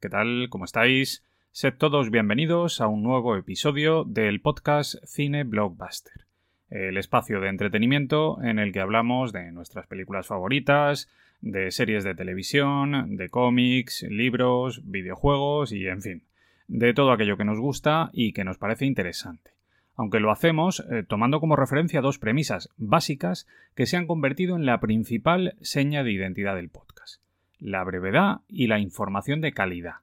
¿qué tal? ¿Cómo estáis? Sed todos bienvenidos a un nuevo episodio del podcast Cine Blockbuster, el espacio de entretenimiento en el que hablamos de nuestras películas favoritas, de series de televisión, de cómics, libros, videojuegos y, en fin, de todo aquello que nos gusta y que nos parece interesante aunque lo hacemos eh, tomando como referencia dos premisas básicas que se han convertido en la principal seña de identidad del podcast, la brevedad y la información de calidad.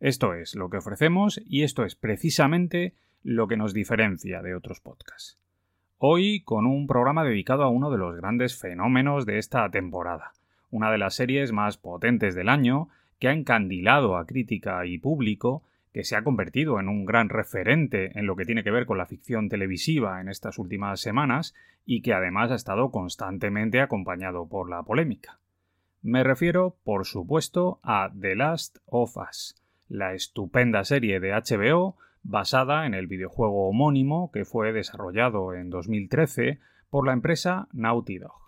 Esto es lo que ofrecemos y esto es precisamente lo que nos diferencia de otros podcasts. Hoy con un programa dedicado a uno de los grandes fenómenos de esta temporada, una de las series más potentes del año que ha encandilado a crítica y público que se ha convertido en un gran referente en lo que tiene que ver con la ficción televisiva en estas últimas semanas y que además ha estado constantemente acompañado por la polémica. Me refiero, por supuesto, a The Last of Us, la estupenda serie de HBO basada en el videojuego homónimo que fue desarrollado en 2013 por la empresa Naughty Dog.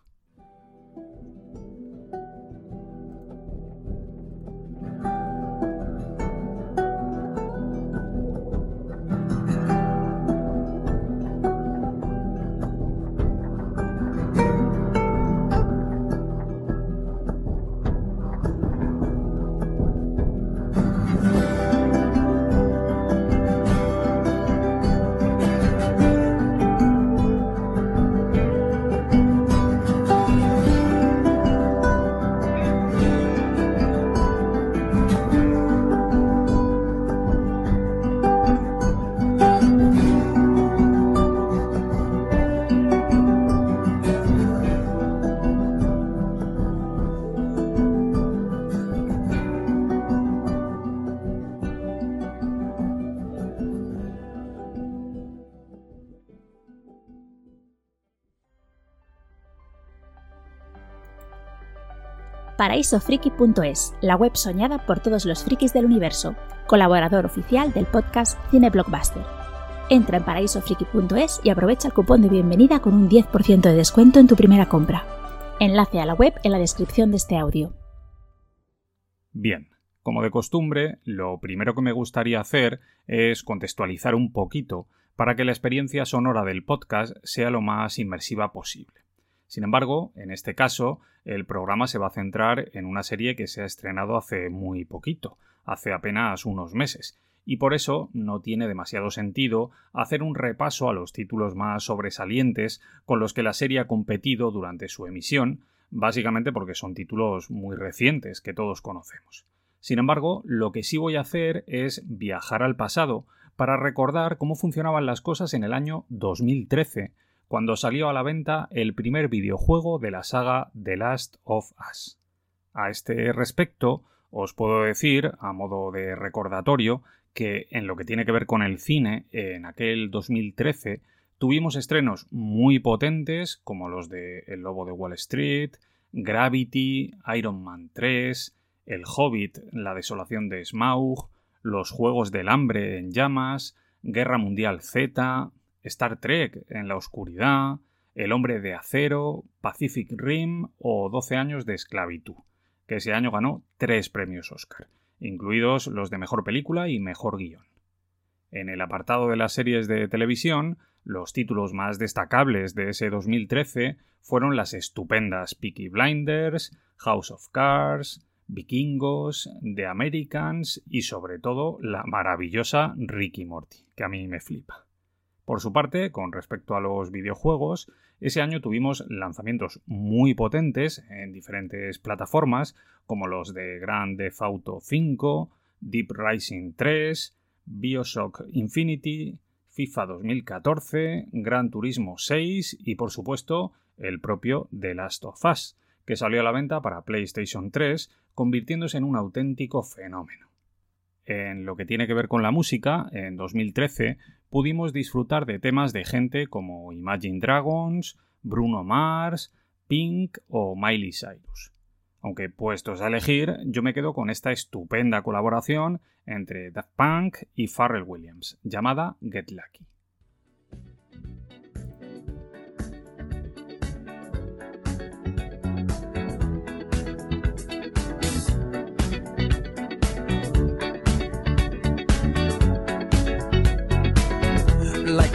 paraísofriki.es, la web soñada por todos los frikis del universo, colaborador oficial del podcast Cine Blockbuster. Entra en paraísofriki.es y aprovecha el cupón de bienvenida con un 10% de descuento en tu primera compra. Enlace a la web en la descripción de este audio. Bien, como de costumbre, lo primero que me gustaría hacer es contextualizar un poquito para que la experiencia sonora del podcast sea lo más inmersiva posible. Sin embargo, en este caso, el programa se va a centrar en una serie que se ha estrenado hace muy poquito, hace apenas unos meses, y por eso no tiene demasiado sentido hacer un repaso a los títulos más sobresalientes con los que la serie ha competido durante su emisión, básicamente porque son títulos muy recientes que todos conocemos. Sin embargo, lo que sí voy a hacer es viajar al pasado para recordar cómo funcionaban las cosas en el año 2013, cuando salió a la venta el primer videojuego de la saga The Last of Us. A este respecto, os puedo decir, a modo de recordatorio, que en lo que tiene que ver con el cine, en aquel 2013 tuvimos estrenos muy potentes como los de El Lobo de Wall Street, Gravity, Iron Man 3, El Hobbit, La Desolación de Smaug, Los Juegos del Hambre en Llamas, Guerra Mundial Z, Star Trek en la oscuridad, El hombre de acero, Pacific Rim o 12 años de esclavitud, que ese año ganó tres premios Oscar, incluidos los de mejor película y mejor guion. En el apartado de las series de televisión, los títulos más destacables de ese 2013 fueron las estupendas Peaky Blinders, House of Cards, Vikingos, The Americans y sobre todo la maravillosa Ricky Morty, que a mí me flipa. Por su parte, con respecto a los videojuegos, ese año tuvimos lanzamientos muy potentes en diferentes plataformas, como los de Grand Theft Auto 5, Deep Rising 3, Bioshock Infinity, FIFA 2014, Gran Turismo 6 y por supuesto el propio The Last of Us, que salió a la venta para PlayStation 3, convirtiéndose en un auténtico fenómeno. En lo que tiene que ver con la música, en 2013 pudimos disfrutar de temas de gente como Imagine Dragons, Bruno Mars, Pink o Miley Cyrus. Aunque puestos a elegir, yo me quedo con esta estupenda colaboración entre Daft Punk y Pharrell Williams, llamada Get Lucky.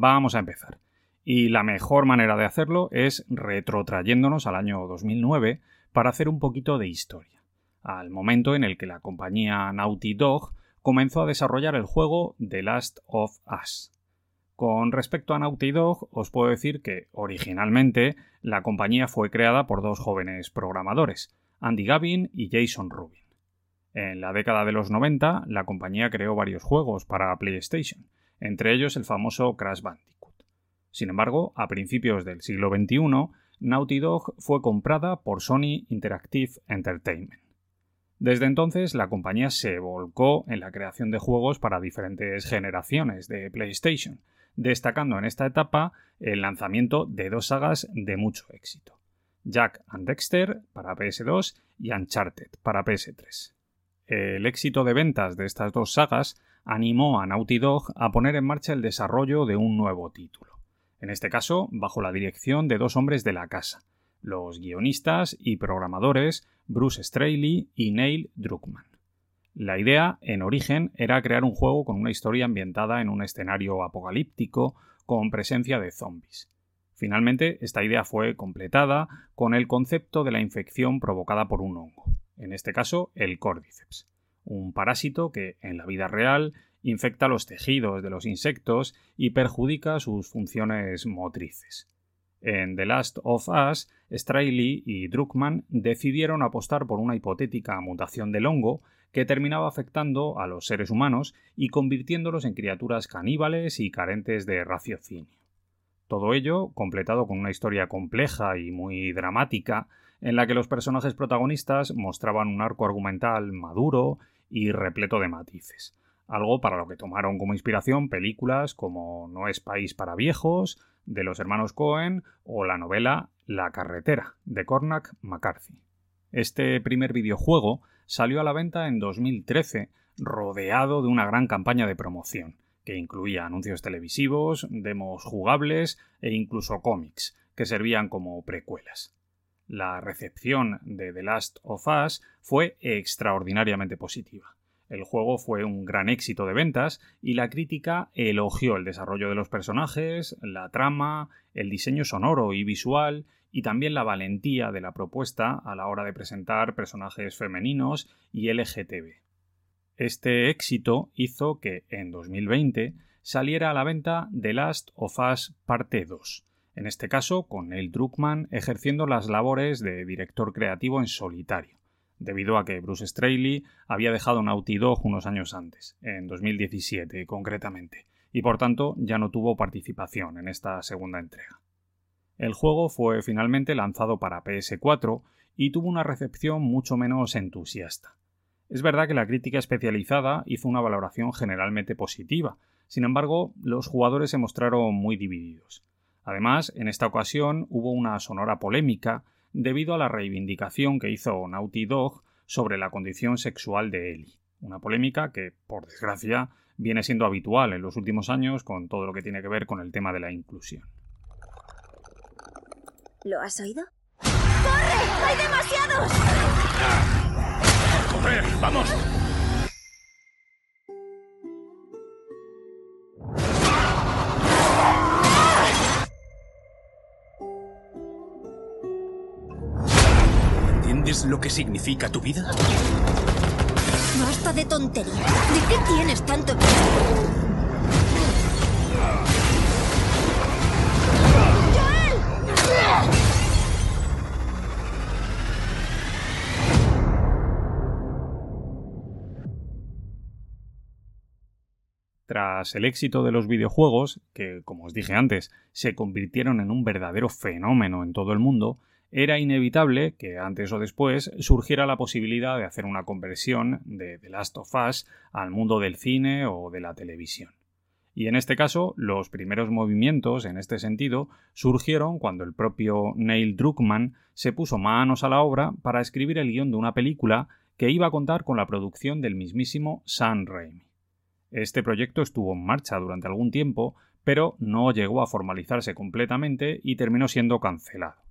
Vamos a empezar. Y la mejor manera de hacerlo es retrotrayéndonos al año 2009 para hacer un poquito de historia, al momento en el que la compañía Naughty Dog comenzó a desarrollar el juego The Last of Us. Con respecto a Naughty Dog, os puedo decir que originalmente la compañía fue creada por dos jóvenes programadores, Andy Gavin y Jason Rubin. En la década de los 90, la compañía creó varios juegos para PlayStation, entre ellos el famoso Crash Bandicoot. Sin embargo, a principios del siglo XXI, Naughty Dog fue comprada por Sony Interactive Entertainment. Desde entonces, la compañía se volcó en la creación de juegos para diferentes generaciones de PlayStation, destacando en esta etapa el lanzamiento de dos sagas de mucho éxito: Jack and Dexter para PS2 y Uncharted para PS3. El éxito de ventas de estas dos sagas animó a Naughty Dog a poner en marcha el desarrollo de un nuevo título, en este caso bajo la dirección de dos hombres de la casa, los guionistas y programadores Bruce Straley y Neil Druckmann. La idea, en origen, era crear un juego con una historia ambientada en un escenario apocalíptico con presencia de zombies. Finalmente, esta idea fue completada con el concepto de la infección provocada por un hongo, en este caso el Cordyceps, un parásito que, en la vida real, infecta los tejidos de los insectos y perjudica sus funciones motrices. En The Last of Us, Straley y Druckmann decidieron apostar por una hipotética mutación del hongo que terminaba afectando a los seres humanos y convirtiéndolos en criaturas caníbales y carentes de raciocinio. Todo ello completado con una historia compleja y muy dramática, en la que los personajes protagonistas mostraban un arco argumental maduro y repleto de matices, algo para lo que tomaron como inspiración películas como No es país para viejos, de los hermanos Cohen o la novela La carretera, de Cormac McCarthy. Este primer videojuego salió a la venta en 2013, rodeado de una gran campaña de promoción, que incluía anuncios televisivos, demos jugables e incluso cómics, que servían como precuelas. La recepción de The Last of Us fue extraordinariamente positiva. El juego fue un gran éxito de ventas y la crítica elogió el desarrollo de los personajes, la trama, el diseño sonoro y visual y también la valentía de la propuesta a la hora de presentar personajes femeninos y LGTB. Este éxito hizo que en 2020 saliera a la venta The Last of Us Parte 2, en este caso con Neil Druckmann ejerciendo las labores de director creativo en solitario debido a que Bruce Straley había dejado Naughty Dog unos años antes, en 2017 concretamente, y por tanto ya no tuvo participación en esta segunda entrega. El juego fue finalmente lanzado para PS4 y tuvo una recepción mucho menos entusiasta. Es verdad que la crítica especializada hizo una valoración generalmente positiva, sin embargo, los jugadores se mostraron muy divididos. Además, en esta ocasión hubo una sonora polémica debido a la reivindicación que hizo Naughty Dog sobre la condición sexual de Ellie. Una polémica que, por desgracia, viene siendo habitual en los últimos años con todo lo que tiene que ver con el tema de la inclusión. ¿Lo has oído? ¡Corre! ¡Hay demasiados! ¡Correr! ¡Vamos! ¿Entiendes lo que significa tu vida? Basta de tonterías. ¿De qué tienes tanto miedo? Tras el éxito de los videojuegos, que como os dije antes, se convirtieron en un verdadero fenómeno en todo el mundo, era inevitable que antes o después surgiera la posibilidad de hacer una conversión de The Last of Us al mundo del cine o de la televisión. Y en este caso, los primeros movimientos en este sentido surgieron cuando el propio Neil Druckmann se puso manos a la obra para escribir el guion de una película que iba a contar con la producción del mismísimo Sam Raimi. Este proyecto estuvo en marcha durante algún tiempo, pero no llegó a formalizarse completamente y terminó siendo cancelado.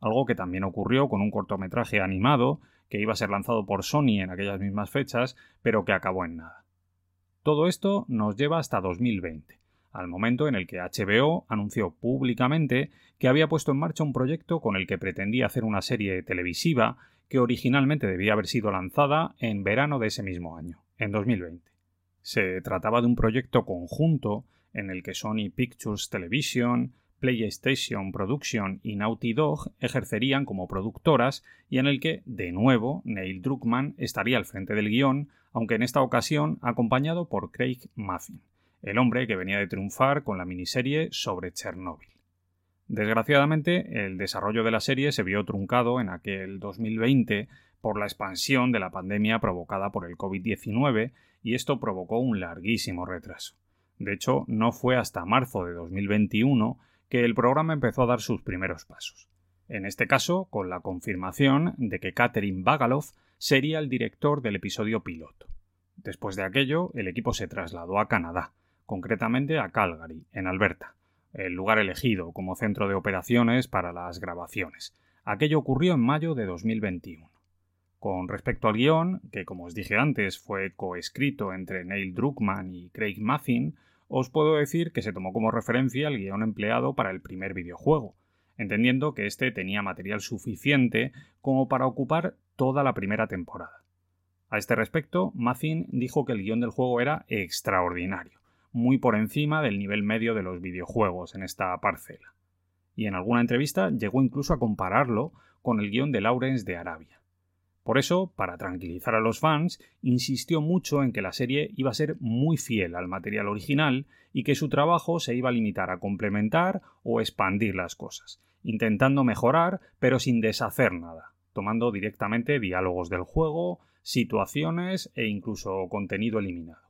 Algo que también ocurrió con un cortometraje animado que iba a ser lanzado por Sony en aquellas mismas fechas, pero que acabó en nada. Todo esto nos lleva hasta 2020, al momento en el que HBO anunció públicamente que había puesto en marcha un proyecto con el que pretendía hacer una serie televisiva que originalmente debía haber sido lanzada en verano de ese mismo año, en 2020. Se trataba de un proyecto conjunto en el que Sony Pictures Television, PlayStation Production y Naughty Dog ejercerían como productoras y en el que, de nuevo, Neil Druckmann estaría al frente del guion, aunque en esta ocasión acompañado por Craig Mazin, el hombre que venía de triunfar con la miniserie sobre Chernóbil. Desgraciadamente, el desarrollo de la serie se vio truncado en aquel 2020 por la expansión de la pandemia provocada por el COVID-19 y esto provocó un larguísimo retraso. De hecho, no fue hasta marzo de 2021 que el programa empezó a dar sus primeros pasos. En este caso, con la confirmación de que Catherine Bagaloff sería el director del episodio piloto. Después de aquello, el equipo se trasladó a Canadá, concretamente a Calgary, en Alberta, el lugar elegido como centro de operaciones para las grabaciones. Aquello ocurrió en mayo de 2021. Con respecto al guion, que como os dije antes fue coescrito entre Neil Druckmann y Craig Mazin, os puedo decir que se tomó como referencia el guion empleado para el primer videojuego, entendiendo que éste tenía material suficiente como para ocupar toda la primera temporada. A este respecto, Mazin dijo que el guion del juego era extraordinario, muy por encima del nivel medio de los videojuegos en esta parcela. Y en alguna entrevista llegó incluso a compararlo con el guion de Lawrence de Arabia. Por eso, para tranquilizar a los fans, insistió mucho en que la serie iba a ser muy fiel al material original y que su trabajo se iba a limitar a complementar o expandir las cosas, intentando mejorar pero sin deshacer nada, tomando directamente diálogos del juego, situaciones e incluso contenido eliminado.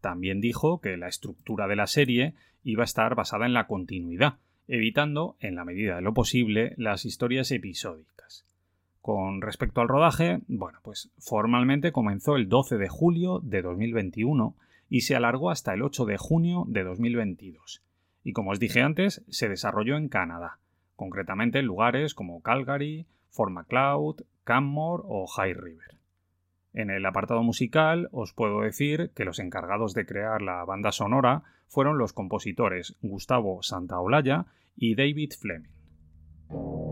También dijo que la estructura de la serie iba a estar basada en la continuidad, evitando, en la medida de lo posible, las historias episódicas. Con respecto al rodaje, bueno, pues formalmente comenzó el 12 de julio de 2021 y se alargó hasta el 8 de junio de 2022. Y como os dije antes, se desarrolló en Canadá, concretamente en lugares como Calgary, Fort Macleod, Canmore o High River. En el apartado musical os puedo decir que los encargados de crear la banda sonora fueron los compositores Gustavo Santaolalla y David Fleming.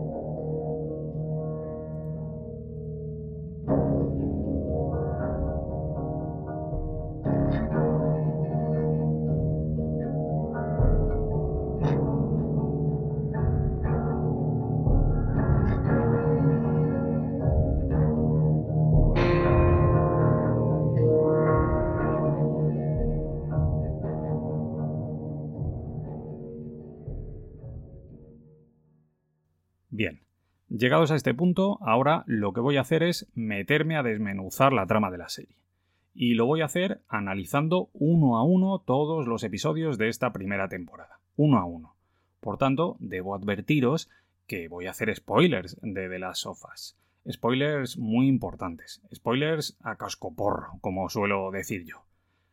Llegados a este punto, ahora lo que voy a hacer es meterme a desmenuzar la trama de la serie. Y lo voy a hacer analizando uno a uno todos los episodios de esta primera temporada. Uno a uno. Por tanto, debo advertiros que voy a hacer spoilers de The Last of Us. Spoilers muy importantes. Spoilers a cascoporro, como suelo decir yo.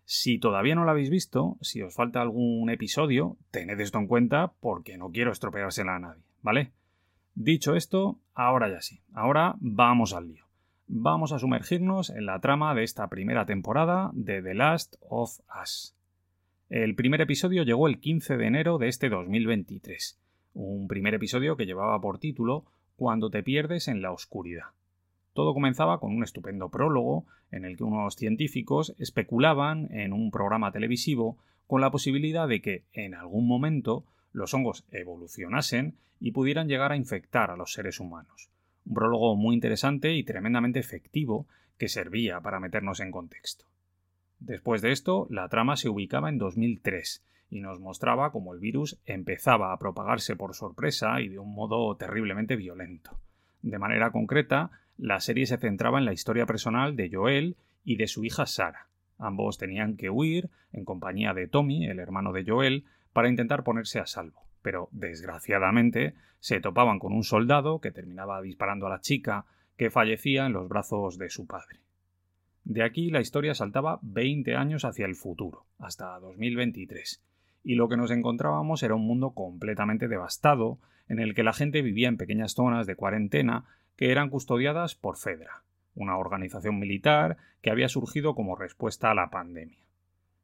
Si todavía no lo habéis visto, si os falta algún episodio, tened esto en cuenta porque no quiero estropeársela a nadie, ¿vale? Dicho esto, ahora ya sí, ahora vamos al lío. Vamos a sumergirnos en la trama de esta primera temporada de The Last of Us. El primer episodio llegó el 15 de enero de este 2023, un primer episodio que llevaba por título Cuando te pierdes en la oscuridad. Todo comenzaba con un estupendo prólogo en el que unos científicos especulaban en un programa televisivo con la posibilidad de que, en algún momento, los hongos evolucionasen y pudieran llegar a infectar a los seres humanos. Un prólogo muy interesante y tremendamente efectivo que servía para meternos en contexto. Después de esto, la trama se ubicaba en 2003 y nos mostraba cómo el virus empezaba a propagarse por sorpresa y de un modo terriblemente violento. De manera concreta, la serie se centraba en la historia personal de Joel y de su hija Sara. Ambos tenían que huir en compañía de Tommy, el hermano de Joel, para intentar ponerse a salvo. Pero, desgraciadamente, se topaban con un soldado que terminaba disparando a la chica, que fallecía en los brazos de su padre. De aquí la historia saltaba 20 años hacia el futuro, hasta 2023, y lo que nos encontrábamos era un mundo completamente devastado, en el que la gente vivía en pequeñas zonas de cuarentena que eran custodiadas por Fedra, una organización militar que había surgido como respuesta a la pandemia.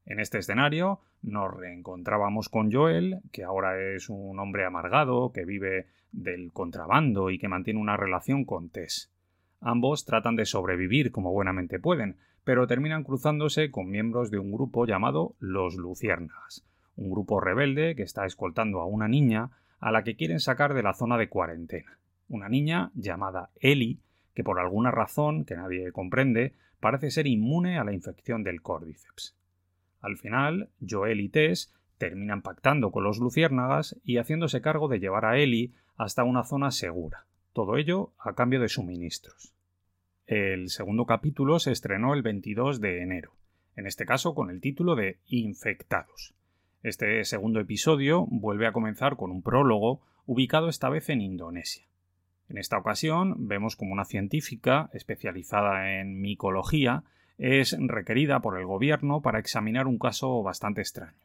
En este escenario nos reencontrábamos con Joel, que ahora es un hombre amargado, que vive del contrabando y que mantiene una relación con Tess. Ambos tratan de sobrevivir como buenamente pueden, pero terminan cruzándose con miembros de un grupo llamado los Luciérnagas, un grupo rebelde que está escoltando a una niña a la que quieren sacar de la zona de cuarentena. Una niña llamada Ellie, que por alguna razón que nadie comprende, parece ser inmune a la infección del córdiceps. Al final, Joel y Tess terminan pactando con los luciérnagas y haciéndose cargo de llevar a Ellie hasta una zona segura. Todo ello a cambio de suministros. El segundo capítulo se estrenó el 22 de enero, en este caso con el título de Infectados. Este segundo episodio vuelve a comenzar con un prólogo ubicado esta vez en Indonesia. En esta ocasión vemos como una científica especializada en micología es requerida por el gobierno para examinar un caso bastante extraño.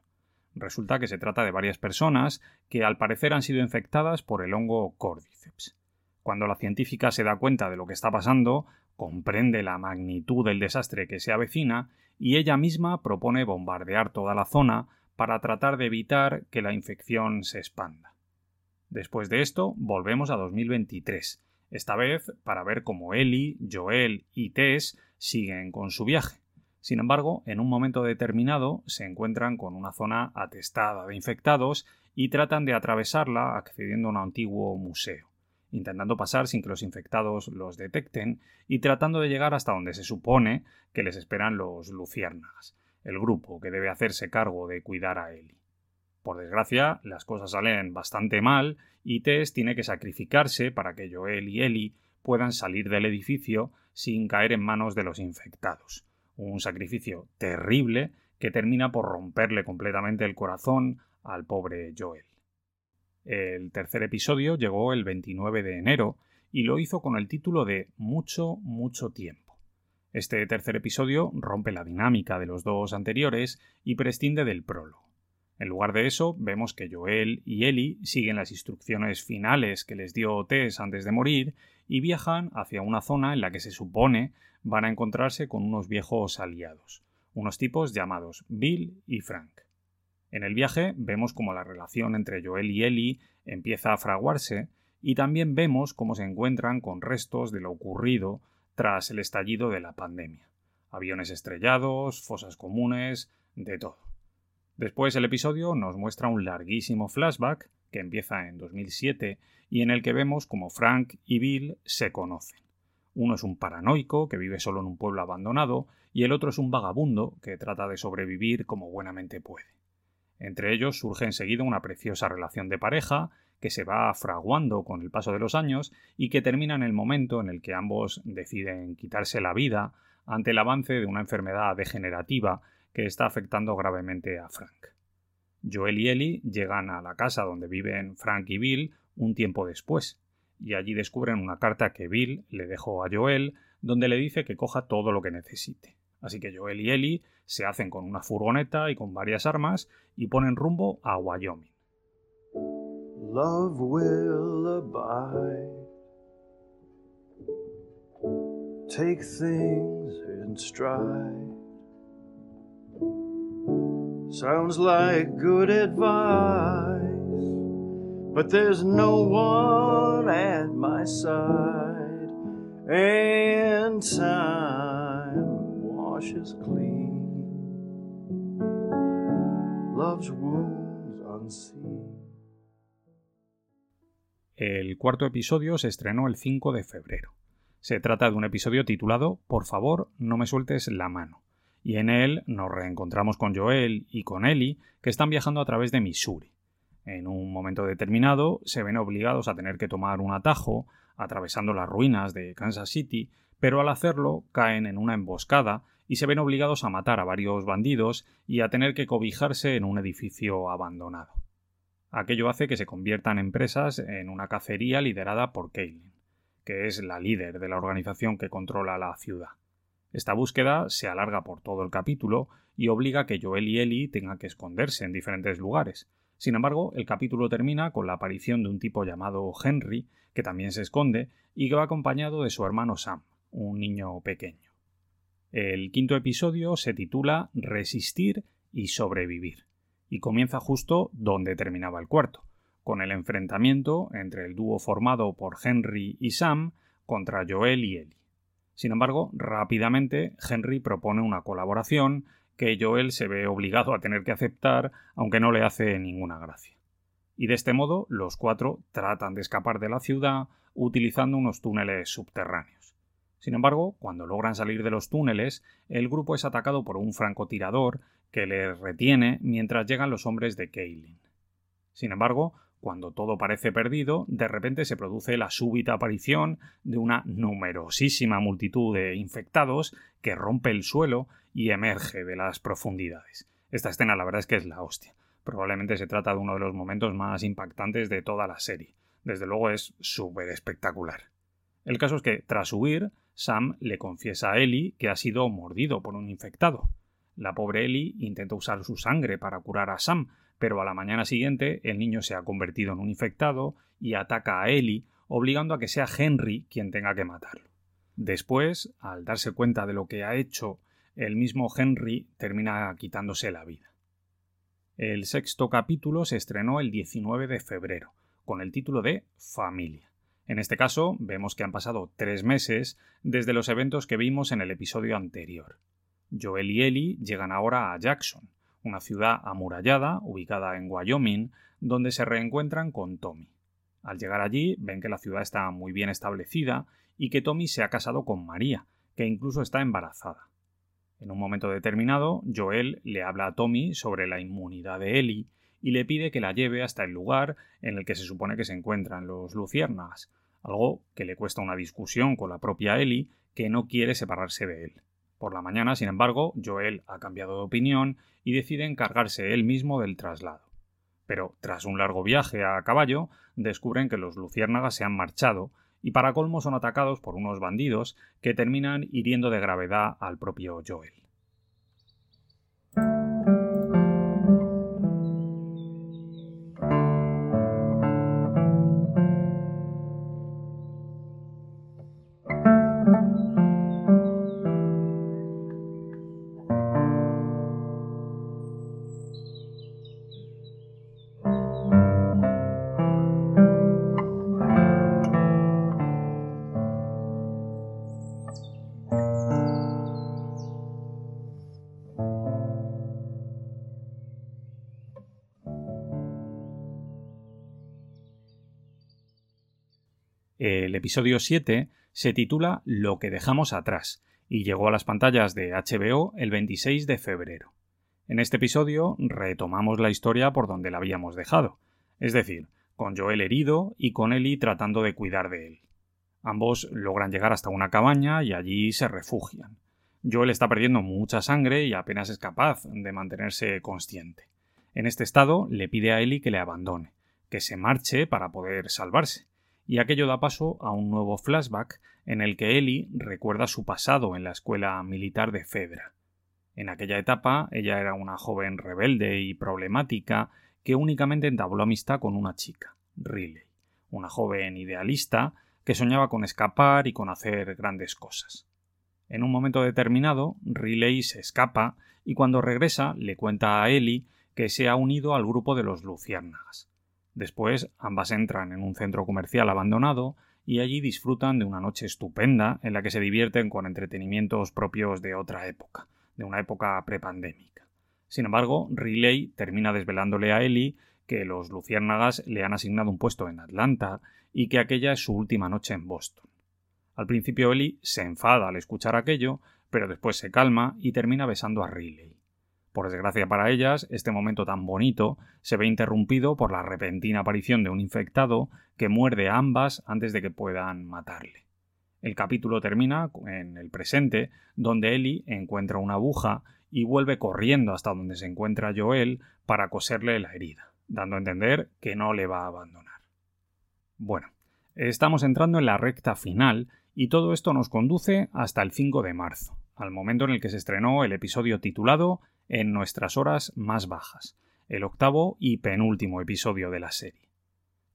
Resulta que se trata de varias personas que al parecer han sido infectadas por el hongo Cordyceps. Cuando la científica se da cuenta de lo que está pasando, comprende la magnitud del desastre que se avecina y ella misma propone bombardear toda la zona para tratar de evitar que la infección se expanda. Después de esto, volvemos a 2023, esta vez para ver cómo Ellie, Joel y Tess siguen con su viaje. Sin embargo, en un momento determinado se encuentran con una zona atestada de infectados y tratan de atravesarla accediendo a un antiguo museo, intentando pasar sin que los infectados los detecten y tratando de llegar hasta donde se supone que les esperan los luciérnagas, el grupo que debe hacerse cargo de cuidar a Ellie. Por desgracia, las cosas salen bastante mal y Tess tiene que sacrificarse para que Joel y Ellie puedan salir del edificio sin caer en manos de los infectados. Un sacrificio terrible que termina por romperle completamente el corazón al pobre Joel. El tercer episodio llegó el 29 de enero y lo hizo con el título de Mucho, mucho tiempo. Este tercer episodio rompe la dinámica de los dos anteriores y prescinde del prólogo. En lugar de eso, vemos que Joel y Ellie siguen las instrucciones finales que les dio Tess antes de morir y viajan hacia una zona en la que se supone van a encontrarse con unos viejos aliados, unos tipos llamados Bill y Frank. En el viaje vemos cómo la relación entre Joel y Ellie empieza a fraguarse y también vemos cómo se encuentran con restos de lo ocurrido tras el estallido de la pandemia. Aviones estrellados, fosas comunes, de todo. Después el episodio nos muestra un larguísimo flashback que empieza en 2007 y en el que vemos como Frank y Bill se conocen. Uno es un paranoico que vive solo en un pueblo abandonado y el otro es un vagabundo que trata de sobrevivir como buenamente puede. Entre ellos surge enseguida una preciosa relación de pareja que se va fraguando con el paso de los años y que termina en el momento en el que ambos deciden quitarse la vida ante el avance de una enfermedad degenerativa que está afectando gravemente a Frank. Joel y Ellie llegan a la casa donde viven Frank y Bill un tiempo después, y allí descubren una carta que Bill le dejó a Joel donde le dice que coja todo lo que necesite. Así que Joel y Ellie se hacen con una furgoneta y con varias armas y ponen rumbo a Wyoming. Sounds like good advice, but there's no one at my side, and time washes clean love's wounds unseen. El cuarto episodio se estrenó el 5 de febrero. Se trata de un episodio titulado Por favor, no me sueltes la mano, y en él nos reencontramos con Joel y con Ellie, que están viajando a través de Missouri. En un momento determinado se ven obligados a tener que tomar un atajo, atravesando las ruinas de Kansas City, pero al hacerlo caen en una emboscada y se ven obligados a matar a varios bandidos y a tener que cobijarse en un edificio abandonado. Aquello hace que se conviertan en presas en una cacería liderada por Caitlin, que es la líder de la organización que controla la ciudad. Esta búsqueda se alarga por todo el capítulo y obliga a que Joel y Ellie tengan que esconderse en diferentes lugares. Sin embargo, el capítulo termina con la aparición de un tipo llamado Henry, que también se esconde y que va acompañado de su hermano Sam, un niño pequeño. El quinto episodio se titula Resistir y sobrevivir, y comienza justo donde terminaba el cuarto, con el enfrentamiento entre el dúo formado por Henry y Sam contra Joel y Ellie. Sin embargo, rápidamente Henry propone una colaboración que Joel se ve obligado a tener que aceptar, aunque no le hace ninguna gracia. Y de este modo, los cuatro tratan de escapar de la ciudad utilizando unos túneles subterráneos. Sin embargo, cuando logran salir de los túneles, el grupo es atacado por un francotirador que les retiene mientras llegan los hombres de Kaylin. Sin embargo, cuando todo parece perdido, de repente se produce la súbita aparición de una numerosísima multitud de infectados que rompe el suelo y emerge de las profundidades. Esta escena la verdad es que es la hostia. Probablemente se trata de uno de los momentos más impactantes de toda la serie. Desde luego es súper espectacular. El caso es que, tras huir, Sam le confiesa a Ellie que ha sido mordido por un infectado. La pobre Ellie intenta usar su sangre para curar a Sam, pero a la mañana siguiente el niño se ha convertido en un infectado y ataca a Ellie, obligando a que sea Henry quien tenga que matarlo. Después, al darse cuenta de lo que ha hecho, el mismo Henry termina quitándose la vida. El sexto capítulo se estrenó el 19 de febrero, con el título de Familia. En este caso, vemos que han pasado tres meses desde los eventos que vimos en el episodio anterior. Joel y Ellie llegan ahora a Jackson, una ciudad amurallada ubicada en Wyoming, donde se reencuentran con Tommy. Al llegar allí ven que la ciudad está muy bien establecida y que Tommy se ha casado con María, que incluso está embarazada. En un momento determinado, Joel le habla a Tommy sobre la inmunidad de Ellie y le pide que la lleve hasta el lugar en el que se supone que se encuentran los luciérnagas, algo que le cuesta una discusión con la propia Ellie, que no quiere separarse de él. Por la mañana, sin embargo, Joel ha cambiado de opinión y decide encargarse él mismo del traslado. Pero tras un largo viaje a caballo, descubren que los luciérnagas se han marchado y para colmo son atacados por unos bandidos que terminan hiriendo de gravedad al propio Joel. El episodio 7 se titula Lo que dejamos atrás y llegó a las pantallas de HBO el 26 de febrero. En este episodio retomamos la historia por donde la habíamos dejado, es decir, con Joel herido y con Ellie tratando de cuidar de él. Ambos logran llegar hasta una cabaña y allí se refugian. Joel está perdiendo mucha sangre y apenas es capaz de mantenerse consciente. En este estado le pide a Ellie que le abandone, que se marche para poder salvarse y aquello da paso a un nuevo flashback en el que Ellie recuerda su pasado en la escuela militar de Fedra. En aquella etapa ella era una joven rebelde y problemática que únicamente entabló amistad con una chica, Riley, una joven idealista que soñaba con escapar y con hacer grandes cosas. En un momento determinado, Riley se escapa y cuando regresa le cuenta a Ellie que se ha unido al grupo de los luciérnagas. Después ambas entran en un centro comercial abandonado y allí disfrutan de una noche estupenda en la que se divierten con entretenimientos propios de otra época, de una época prepandémica. Sin embargo, Riley termina desvelándole a Ellie que los luciérnagas le han asignado un puesto en Atlanta y que aquella es su última noche en Boston. Al principio Ellie se enfada al escuchar aquello, pero después se calma y termina besando a Riley. Por desgracia para ellas, este momento tan bonito se ve interrumpido por la repentina aparición de un infectado que muerde a ambas antes de que puedan matarle. El capítulo termina en el presente, donde Ellie encuentra una aguja y vuelve corriendo hasta donde se encuentra Joel para coserle la herida, dando a entender que no le va a abandonar. Bueno, estamos entrando en la recta final y todo esto nos conduce hasta el 5 de marzo, al momento en el que se estrenó el episodio titulado En nuestras horas más bajas, el octavo y penúltimo episodio de la serie.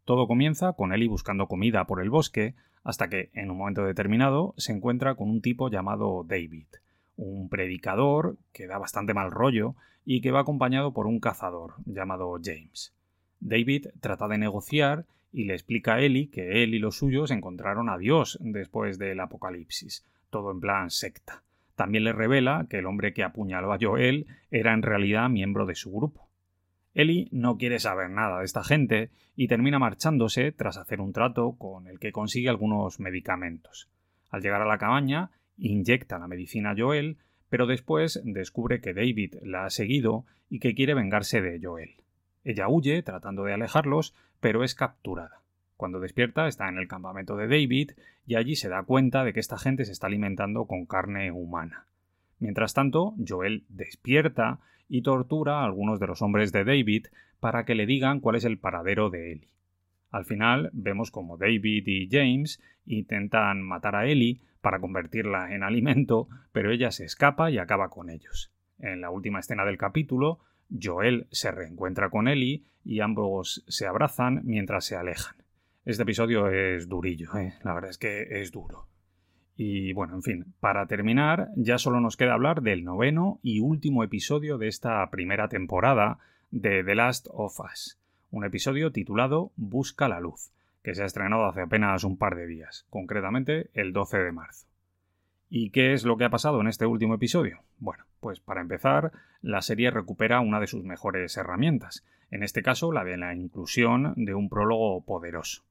Todo comienza con Ellie buscando comida por el bosque, hasta que, en un momento determinado, se encuentra con un tipo llamado David, un predicador que da bastante mal rollo y que va acompañado por un cazador llamado James. David trata de negociar y le explica a Ellie que él y los suyos encontraron a Dios después del apocalipsis, todo en plan secta. También le revela que el hombre que apuñaló a Joel era en realidad miembro de su grupo. Ellie no quiere saber nada de esta gente y termina marchándose tras hacer un trato con el que consigue algunos medicamentos. Al llegar a la cabaña, inyecta la medicina a Joel, pero después descubre que David la ha seguido y que quiere vengarse de Joel. Ella huye tratando de alejarlos, pero es capturada. Cuando despierta está en el campamento de David y allí se da cuenta de que esta gente se está alimentando con carne humana. Mientras tanto, Joel despierta y tortura a algunos de los hombres de David para que le digan cuál es el paradero de Ellie. Al final vemos como David y James intentan matar a Ellie para convertirla en alimento, pero ella se escapa y acaba con ellos. En la última escena del capítulo, Joel se reencuentra con Ellie y ambos se abrazan mientras se alejan. Este episodio es durillo, ¿eh? la verdad es que es duro. Y bueno, en fin, para terminar, ya solo nos queda hablar del noveno y último episodio de esta primera temporada de The Last of Us, un episodio titulado Busca la luz, que se ha estrenado hace apenas un par de días, concretamente el 12 de marzo. ¿Y qué es lo que ha pasado en este último episodio? Bueno, pues para empezar, la serie recupera una de sus mejores herramientas, en este caso la de la inclusión de un prólogo poderoso.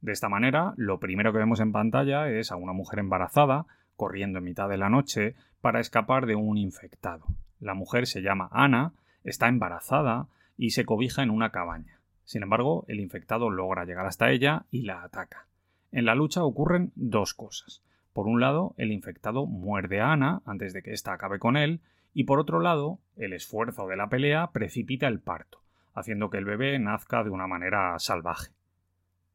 De esta manera, lo primero que vemos en pantalla es a una mujer embarazada corriendo en mitad de la noche para escapar de un infectado. La mujer se llama Ana, está embarazada y se cobija en una cabaña. Sin embargo, el infectado logra llegar hasta ella y la ataca. En la lucha ocurren dos cosas. Por un lado, el infectado muerde a Ana antes de que ésta acabe con él, y por otro lado, el esfuerzo de la pelea precipita el parto, haciendo que el bebé nazca de una manera salvaje.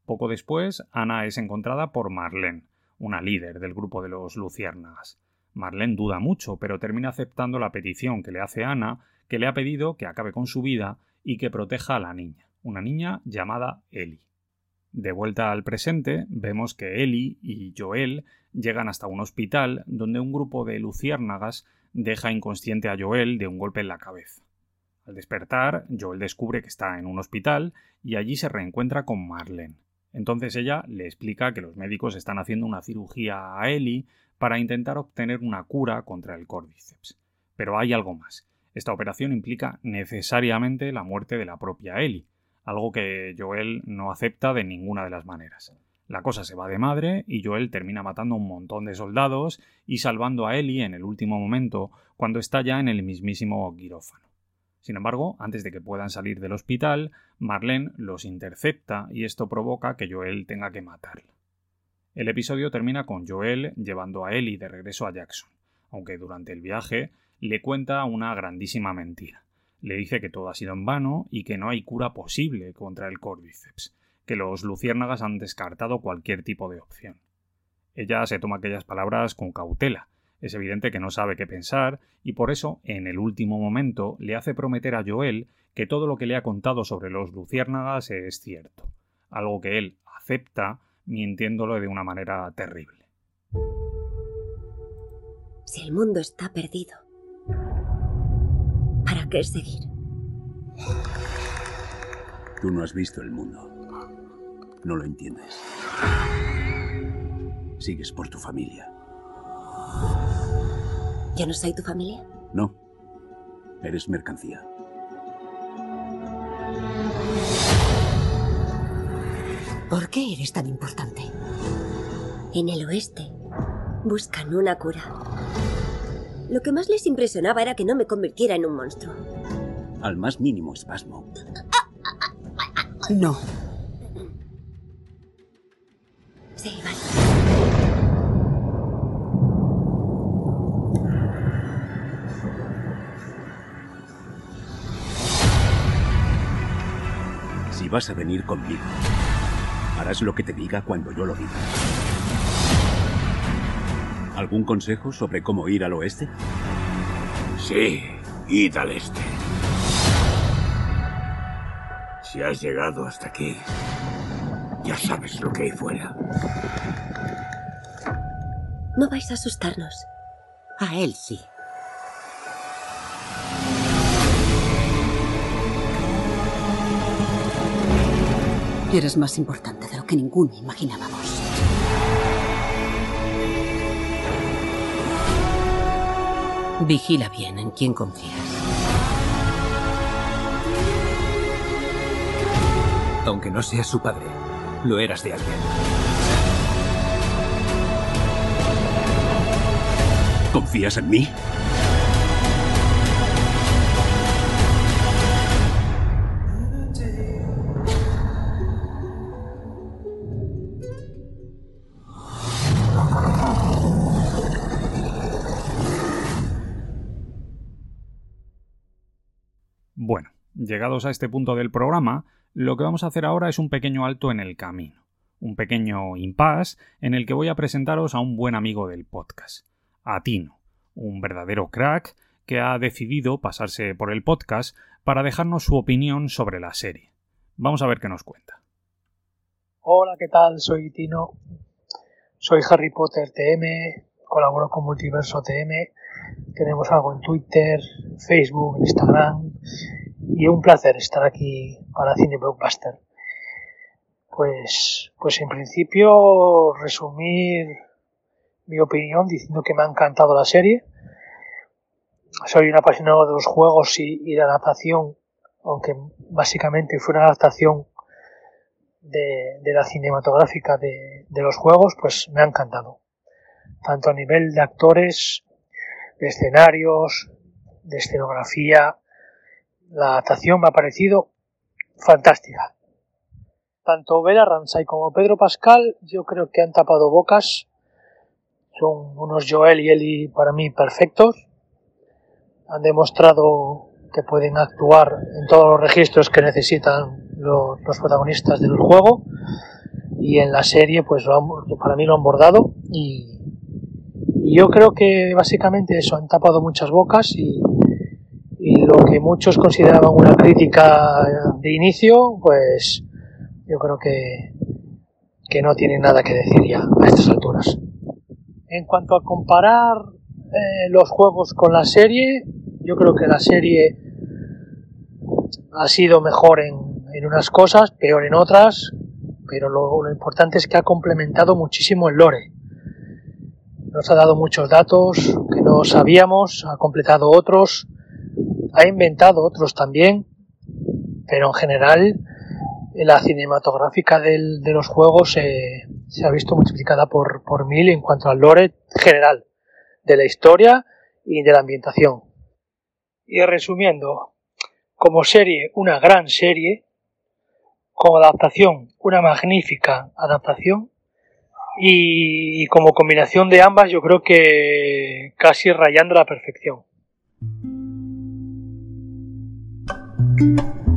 Poco después, Ana es encontrada por Marlene, una líder del grupo de los luciérnagas. Marlene duda mucho, pero termina aceptando la petición que le hace Ana, que le ha pedido que acabe con su vida y que proteja a la niña, una niña llamada Ellie. De vuelta al presente, vemos que Ellie y Joel llegan hasta un hospital donde un grupo de luciérnagas deja inconsciente a Joel de un golpe en la cabeza. Al despertar, Joel descubre que está en un hospital y allí se reencuentra con Marlene. Entonces ella le explica que los médicos están haciendo una cirugía a Ellie para intentar obtener una cura contra el córdiceps. Pero hay algo más. Esta operación implica necesariamente la muerte de la propia Ellie, algo que Joel no acepta de ninguna de las maneras. La cosa se va de madre y Joel termina matando a un montón de soldados y salvando a Ellie en el último momento cuando está ya en el mismísimo quirófano. Sin embargo, antes de que puedan salir del hospital, Marlene los intercepta y esto provoca que Joel tenga que matarla. El episodio termina con Joel llevando a Ellie de regreso a Jackson, aunque durante el viaje le cuenta una grandísima mentira le dice que todo ha sido en vano y que no hay cura posible contra el córdiceps, que los luciérnagas han descartado cualquier tipo de opción. Ella se toma aquellas palabras con cautela. Es evidente que no sabe qué pensar y por eso, en el último momento, le hace prometer a Joel que todo lo que le ha contado sobre los luciérnagas es cierto, algo que él acepta mintiéndolo de una manera terrible. Si el mundo está perdido, ¿para qué seguir? Tú no has visto el mundo. No lo entiendes. Sigues por tu familia. ¿Yo no soy tu familia? No. Eres mercancía. ¿Por qué eres tan importante? En el oeste buscan una cura. Lo que más les impresionaba era que no me convirtiera en un monstruo. Al más mínimo espasmo. No. Vas a venir conmigo, harás lo que te diga cuando yo lo diga. ¿Algún consejo sobre cómo ir al oeste? Sí, id al este. Si has llegado hasta aquí, ya sabes lo que hay fuera. No vais a asustarnos. A él sí. Eres más importante de lo que ninguno imaginábamos. Vigila bien en quién confías. Aunque no seas su padre, lo eras de alguien. ¿Confías en mí? Llegados a este punto del programa, lo que vamos a hacer ahora es un pequeño alto en el camino, un pequeño impasse en el que voy a presentaros a un buen amigo del podcast, a Tino, un verdadero crack que ha decidido pasarse por el podcast para dejarnos su opinión sobre la serie. Vamos a ver qué nos cuenta. Hola, ¿qué tal? Soy Tino. Soy Harry Potter TM, colaboro con Multiverso TM. Tenemos algo en Twitter, Facebook, Instagram. Y un placer estar aquí para Cine Blockbuster. Pues, pues en principio, resumir mi opinión diciendo que me ha encantado la serie. Soy un apasionado de los juegos y, y de adaptación, aunque básicamente fue una adaptación de, de la cinematográfica de, de, los juegos, pues me ha encantado. Tanto a nivel de actores, de escenarios, de escenografía, la adaptación me ha parecido fantástica. Tanto Bella Ramsay como Pedro Pascal yo creo que han tapado bocas. Son unos Joel y Ellie para mí perfectos. Han demostrado que pueden actuar en todos los registros que necesitan los, protagonistas del juego y en la serie pues para mí lo han bordado y, y, yo creo que básicamente eso han tapado muchas bocas y, que muchos consideraban una crítica de inicio pues yo creo que, que no tienen nada que decir ya a estas alturas en cuanto a comparar eh, los juegos con la serie yo creo que la serie ha sido mejor en, en unas cosas, peor en otras, pero lo, lo, importante es que ha complementado muchísimo el lore. Nos ha dado muchos datos que no sabíamos, ha completado otros, ha inventado otros también, pero en general la cinematográfica del, de los juegos eh, se ha visto multiplicada por, por mil en cuanto al lore general de la historia y de la ambientación. Y resumiendo, como serie una gran serie, como adaptación una magnífica adaptación y como combinación de ambas yo creo que casi rayando la perfección. Bueno,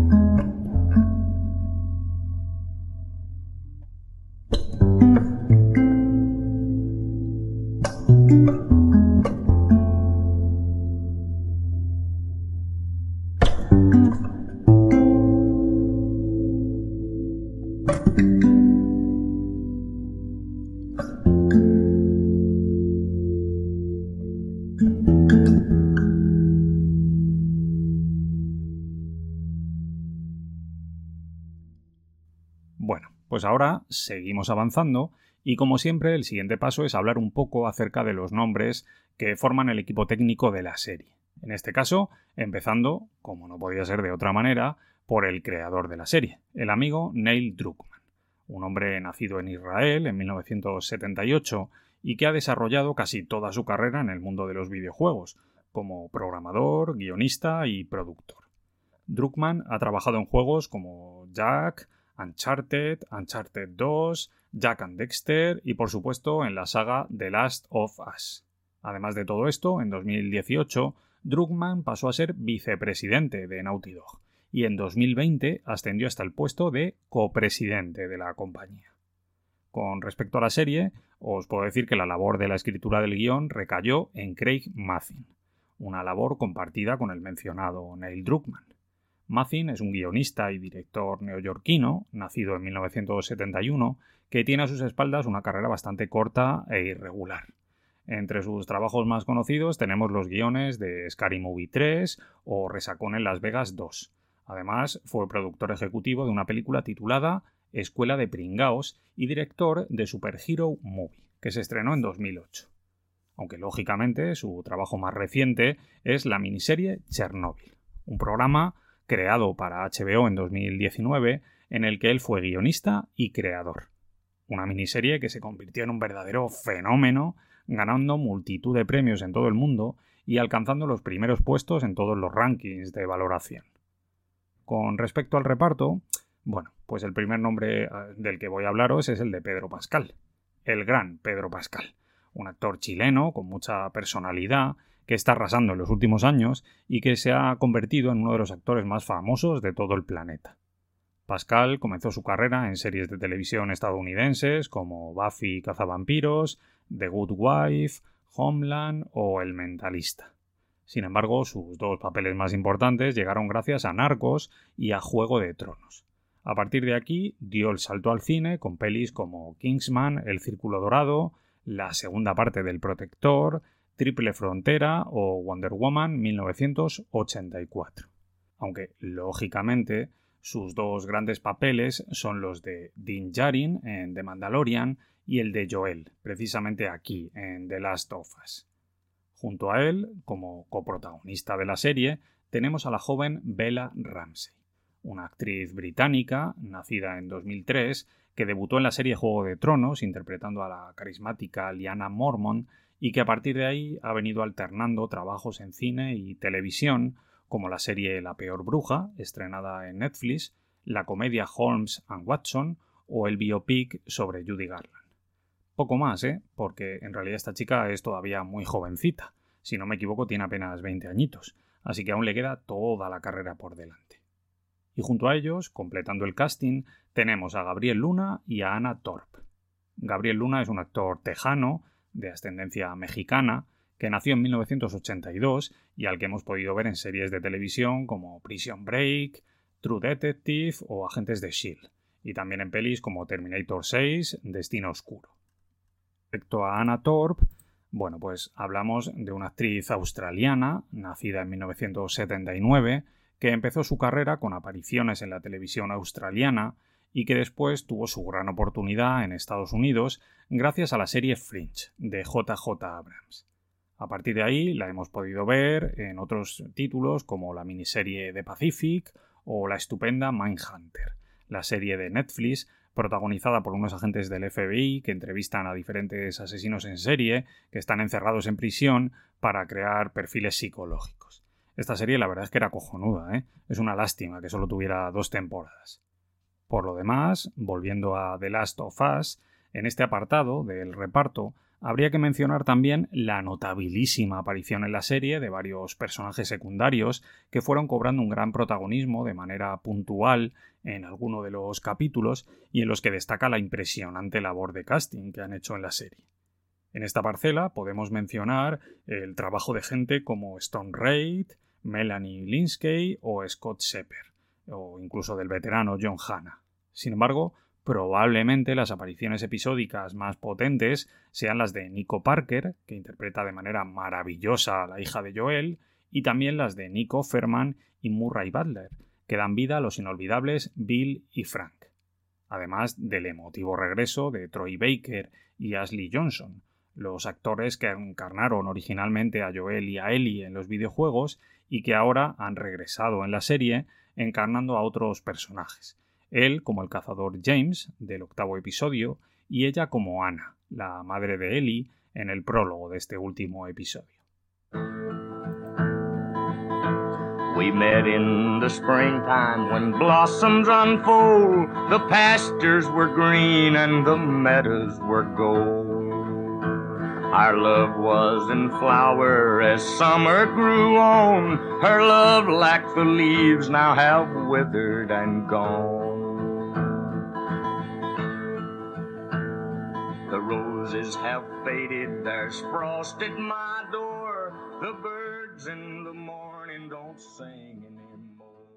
pues ahora seguimos avanzando y como siempre el siguiente paso es hablar un poco acerca de los nombres que forman el equipo técnico de la serie. En este caso, empezando, como no podía ser de otra manera, por el creador de la serie, el amigo Neil Druckmann, un hombre nacido en Israel en 1978 y que ha desarrollado casi toda su carrera en el mundo de los videojuegos, como programador, guionista y productor. Druckmann ha trabajado en juegos como Jack, Uncharted, Uncharted 2, Jack and Dexter y por supuesto en la saga The Last of Us. Además de todo esto, en 2018, Druckmann pasó a ser vicepresidente de Naughty Dog y en 2020 ascendió hasta el puesto de copresidente de la compañía. Con respecto a la serie, os puedo decir que la labor de la escritura del guion recayó en Craig Mazin, una labor compartida con el mencionado Neil Druckmann. Mazin es un guionista y director neoyorquino, nacido en 1971, que tiene a sus espaldas una carrera bastante corta e irregular. Entre sus trabajos más conocidos tenemos los guiones de Scary Movie 3 o Resacón en Las Vegas 2. Además, fue productor ejecutivo de una película titulada Escuela de Pringaos y director de Super Hero Movie, que se estrenó en 2008. Aunque lógicamente su trabajo más reciente es la miniserie Chernobyl, un programa creado para HBO en 2019 en el que él fue guionista y creador. Una miniserie que se convirtió en un verdadero fenómeno, ganando multitud de premios en todo el mundo y alcanzando los primeros puestos en todos los rankings de valoración. Con respecto al reparto, bueno, pues el primer nombre del que voy a hablaros es el de Pedro Pascal, el gran Pedro Pascal, un actor chileno con mucha personalidad que está arrasando en los últimos años y que se ha convertido en uno de los actores más famosos de todo el planeta. Pascal comenzó su carrera en series de televisión estadounidenses como Buffy cazavampiros, The Good Wife, Homeland o El Mentalista. Sin embargo, sus dos papeles más importantes llegaron gracias a Narcos y a Juego de Tronos. A partir de aquí dio el salto al cine con pelis como Kingsman, El Círculo Dorado, la segunda parte del Protector, Triple Frontera o Wonder Woman 1984. Aunque, lógicamente, sus dos grandes papeles son los de Din Djarin en The Mandalorian y el de Joel, precisamente aquí, en The Last of Us. Junto a él, como coprotagonista de la serie, tenemos a la joven Bella Ramsey, una actriz británica, nacida en 2003, que debutó en la serie Juego de Tronos interpretando a la carismática Liana Mormon y que a partir de ahí ha venido alternando trabajos en cine y televisión como la serie La peor bruja, estrenada en Netflix, la comedia Holmes and Watson o el biopic sobre Judy Garland. Poco más, ¿eh? Porque en realidad esta chica es todavía muy jovencita. Si no me equivoco, tiene apenas 20 añitos, así que aún le queda toda la carrera por delante. Y junto a ellos, completando el casting, tenemos a Gabriel Luna y a Ana Torp. Gabriel Luna es un actor tejano, de ascendencia mexicana, que nació en 1982 y al que hemos podido ver en series de televisión como Prison Break, True Detective o Agentes de Shield, y también en pelis como Terminator 6, Destino Oscuro. Respecto a Anna Torp, bueno, pues hablamos de una actriz australiana, nacida en 1979, que empezó su carrera con apariciones en la televisión australiana y que después tuvo su gran oportunidad en Estados Unidos gracias a la serie Fringe de JJ Abrams. A partir de ahí la hemos podido ver en otros títulos como la miniserie The Pacific o la estupenda Mindhunter, la serie de Netflix protagonizada por unos agentes del FBI que entrevistan a diferentes asesinos en serie que están encerrados en prisión para crear perfiles psicológicos. Esta serie la verdad es que era cojonuda, ¿eh? es una lástima que solo tuviera dos temporadas. Por lo demás, volviendo a The Last of Us, en este apartado del reparto habría que mencionar también la notabilísima aparición en la serie de varios personajes secundarios que fueron cobrando un gran protagonismo de manera puntual en alguno de los capítulos y en los que destaca la impresionante labor de casting que han hecho en la serie. En esta parcela podemos mencionar el trabajo de gente como Stone Reid, Melanie Linsky o Scott Shepard, o incluso del veterano John Hanna. Sin embargo, probablemente las apariciones episódicas más potentes sean las de Nico Parker, que interpreta de manera maravillosa a la hija de Joel, y también las de Nico Ferman y Murray Butler, que dan vida a los inolvidables Bill y Frank. Además del emotivo regreso de Troy Baker y Ashley Johnson, los actores que encarnaron originalmente a Joel y a Ellie en los videojuegos y que ahora han regresado en la serie encarnando a otros personajes, él como el cazador James del octavo episodio y ella como Anna, la madre de Ellie, en el prólogo de este último episodio. We met in the springtime when blossoms unfold. The pastures were green and the meadows were gold. Our love was in flower as summer grew on. Her love, like the leaves, now have withered and gone. The roses have faded, there's frost at my door. The birds in the morning don't sing anymore.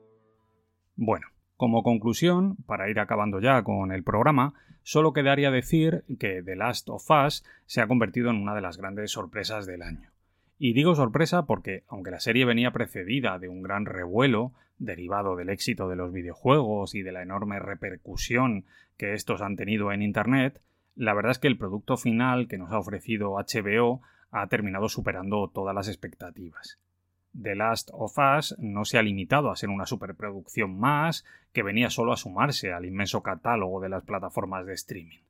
Bueno, como conclusión, para ir acabando ya con el programa, solo quedaría decir que The Last of Us se ha convertido en una de las grandes sorpresas del año. Y digo sorpresa porque, aunque la serie venía precedida de un gran revuelo, derivado del éxito de los videojuegos y de la enorme repercusión que estos han tenido en Internet, la verdad es que el producto final que nos ha ofrecido HBO ha terminado superando todas las expectativas. The Last of Us no se ha limitado a ser una superproducción más que venía solo a sumarse al inmenso catálogo de las plataformas de streaming.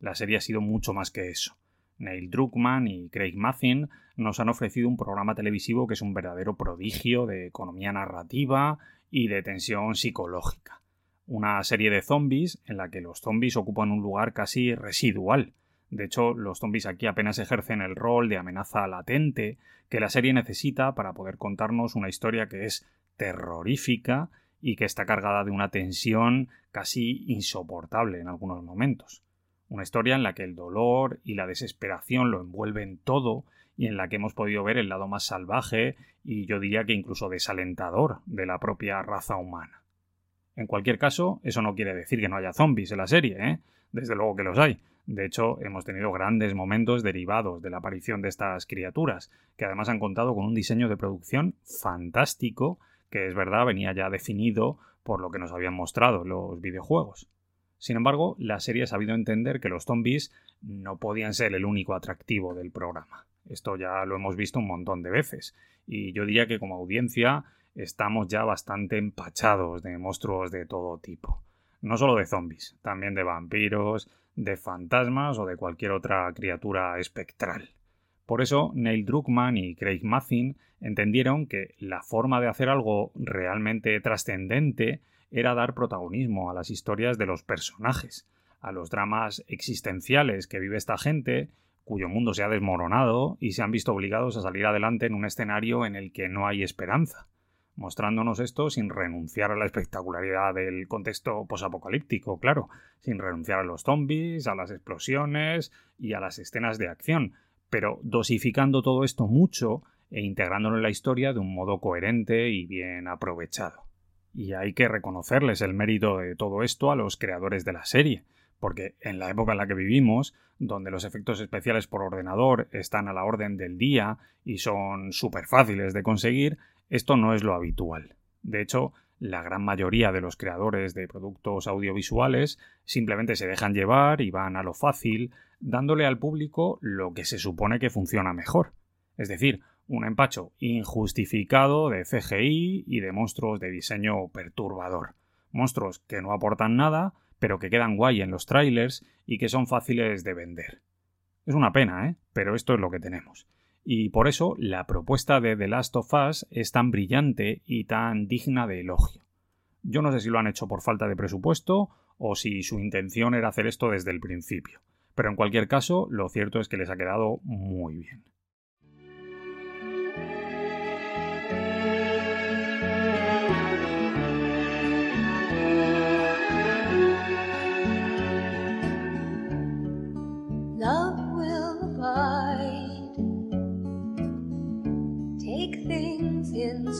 La serie ha sido mucho más que eso. Neil Druckmann y Craig Mazin nos han ofrecido un programa televisivo que es un verdadero prodigio de economía narrativa y de tensión psicológica. Una serie de zombies en la que los zombies ocupan un lugar casi residual. De hecho, los zombies aquí apenas ejercen el rol de amenaza latente que la serie necesita para poder contarnos una historia que es terrorífica y que está cargada de una tensión casi insoportable en algunos momentos. Una historia en la que el dolor y la desesperación lo envuelven todo y en la que hemos podido ver el lado más salvaje y yo diría que incluso desalentador de la propia raza humana. En cualquier caso, eso no quiere decir que no haya zombies en la serie, ¿eh? Desde luego que los hay. De hecho, hemos tenido grandes momentos derivados de la aparición de estas criaturas, que además han contado con un diseño de producción fantástico, que es verdad venía ya definido por lo que nos habían mostrado los videojuegos. Sin embargo, la serie ha sabido entender que los zombies no podían ser el único atractivo del programa. Esto ya lo hemos visto un montón de veces, y yo diría que como audiencia estamos ya bastante empachados de monstruos de todo tipo. No solo de zombies, también de vampiros, de fantasmas o de cualquier otra criatura espectral. Por eso, Neil Druckmann y Craig Mazin entendieron que la forma de hacer algo realmente trascendente era dar protagonismo a las historias de los personajes, a los dramas existenciales que vive esta gente, cuyo mundo se ha desmoronado y se han visto obligados a salir adelante en un escenario en el que no hay esperanza, mostrándonos esto sin renunciar a la espectacularidad del contexto posapocalíptico, claro, sin renunciar a los zombies, a las explosiones y a las escenas de acción, pero dosificando todo esto mucho e integrándolo en la historia de un modo coherente y bien aprovechado. Y hay que reconocerles el mérito de todo esto a los creadores de la serie, porque en la época en la que vivimos, donde los efectos especiales por ordenador están a la orden del día y son súper fáciles de conseguir, esto no es lo habitual. De hecho, la gran mayoría de los creadores de productos audiovisuales simplemente se dejan llevar y van a lo fácil, dándole al público lo que se supone que funciona mejor. Es decir, un empacho injustificado de CGI y de monstruos de diseño perturbador. Monstruos que no aportan nada, pero que quedan guay en los trailers y que son fáciles de vender. Es una pena, ¿eh? Pero esto es lo que tenemos. Y por eso la propuesta de The Last of Us es tan brillante y tan digna de elogio. Yo no sé si lo han hecho por falta de presupuesto o si su intención era hacer esto desde el principio. Pero en cualquier caso, lo cierto es que les ha quedado muy bien.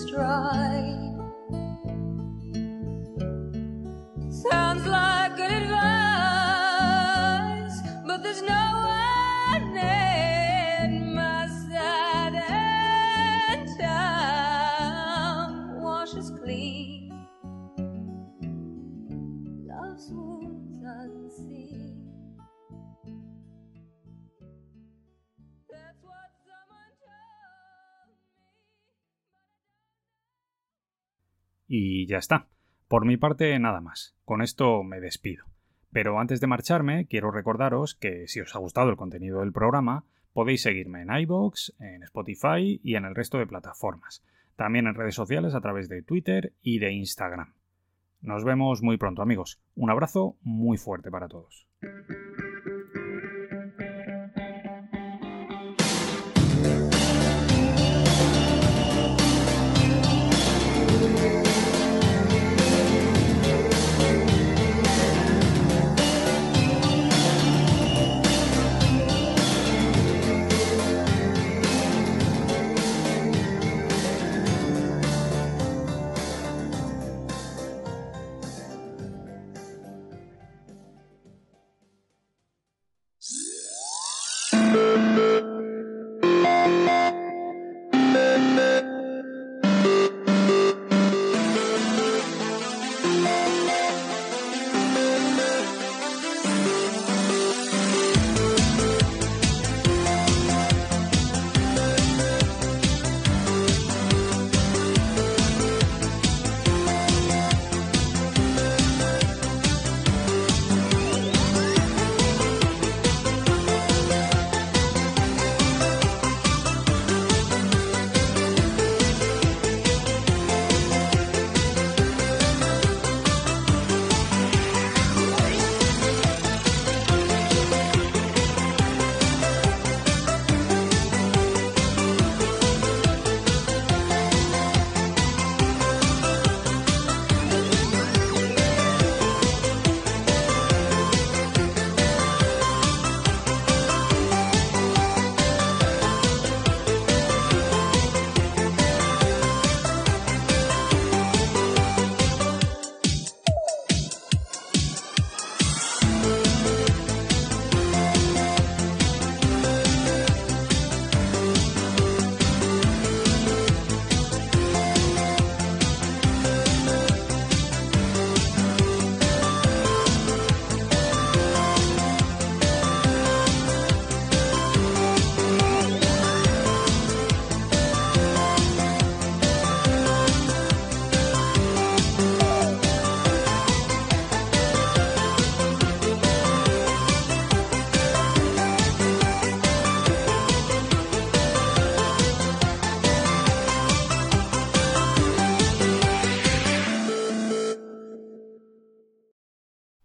Stride. Sounds like good advice, but there's no one in my side and time washes clean. Love's wounds unseen. Y ya está. Por mi parte, nada más. Con esto me despido. Pero antes de marcharme, quiero recordaros que si os ha gustado el contenido del programa, podéis seguirme en iVoox, en Spotify y en el resto de plataformas. También en redes sociales a través de Twitter y de Instagram. Nos vemos muy pronto amigos. Un abrazo muy fuerte para todos.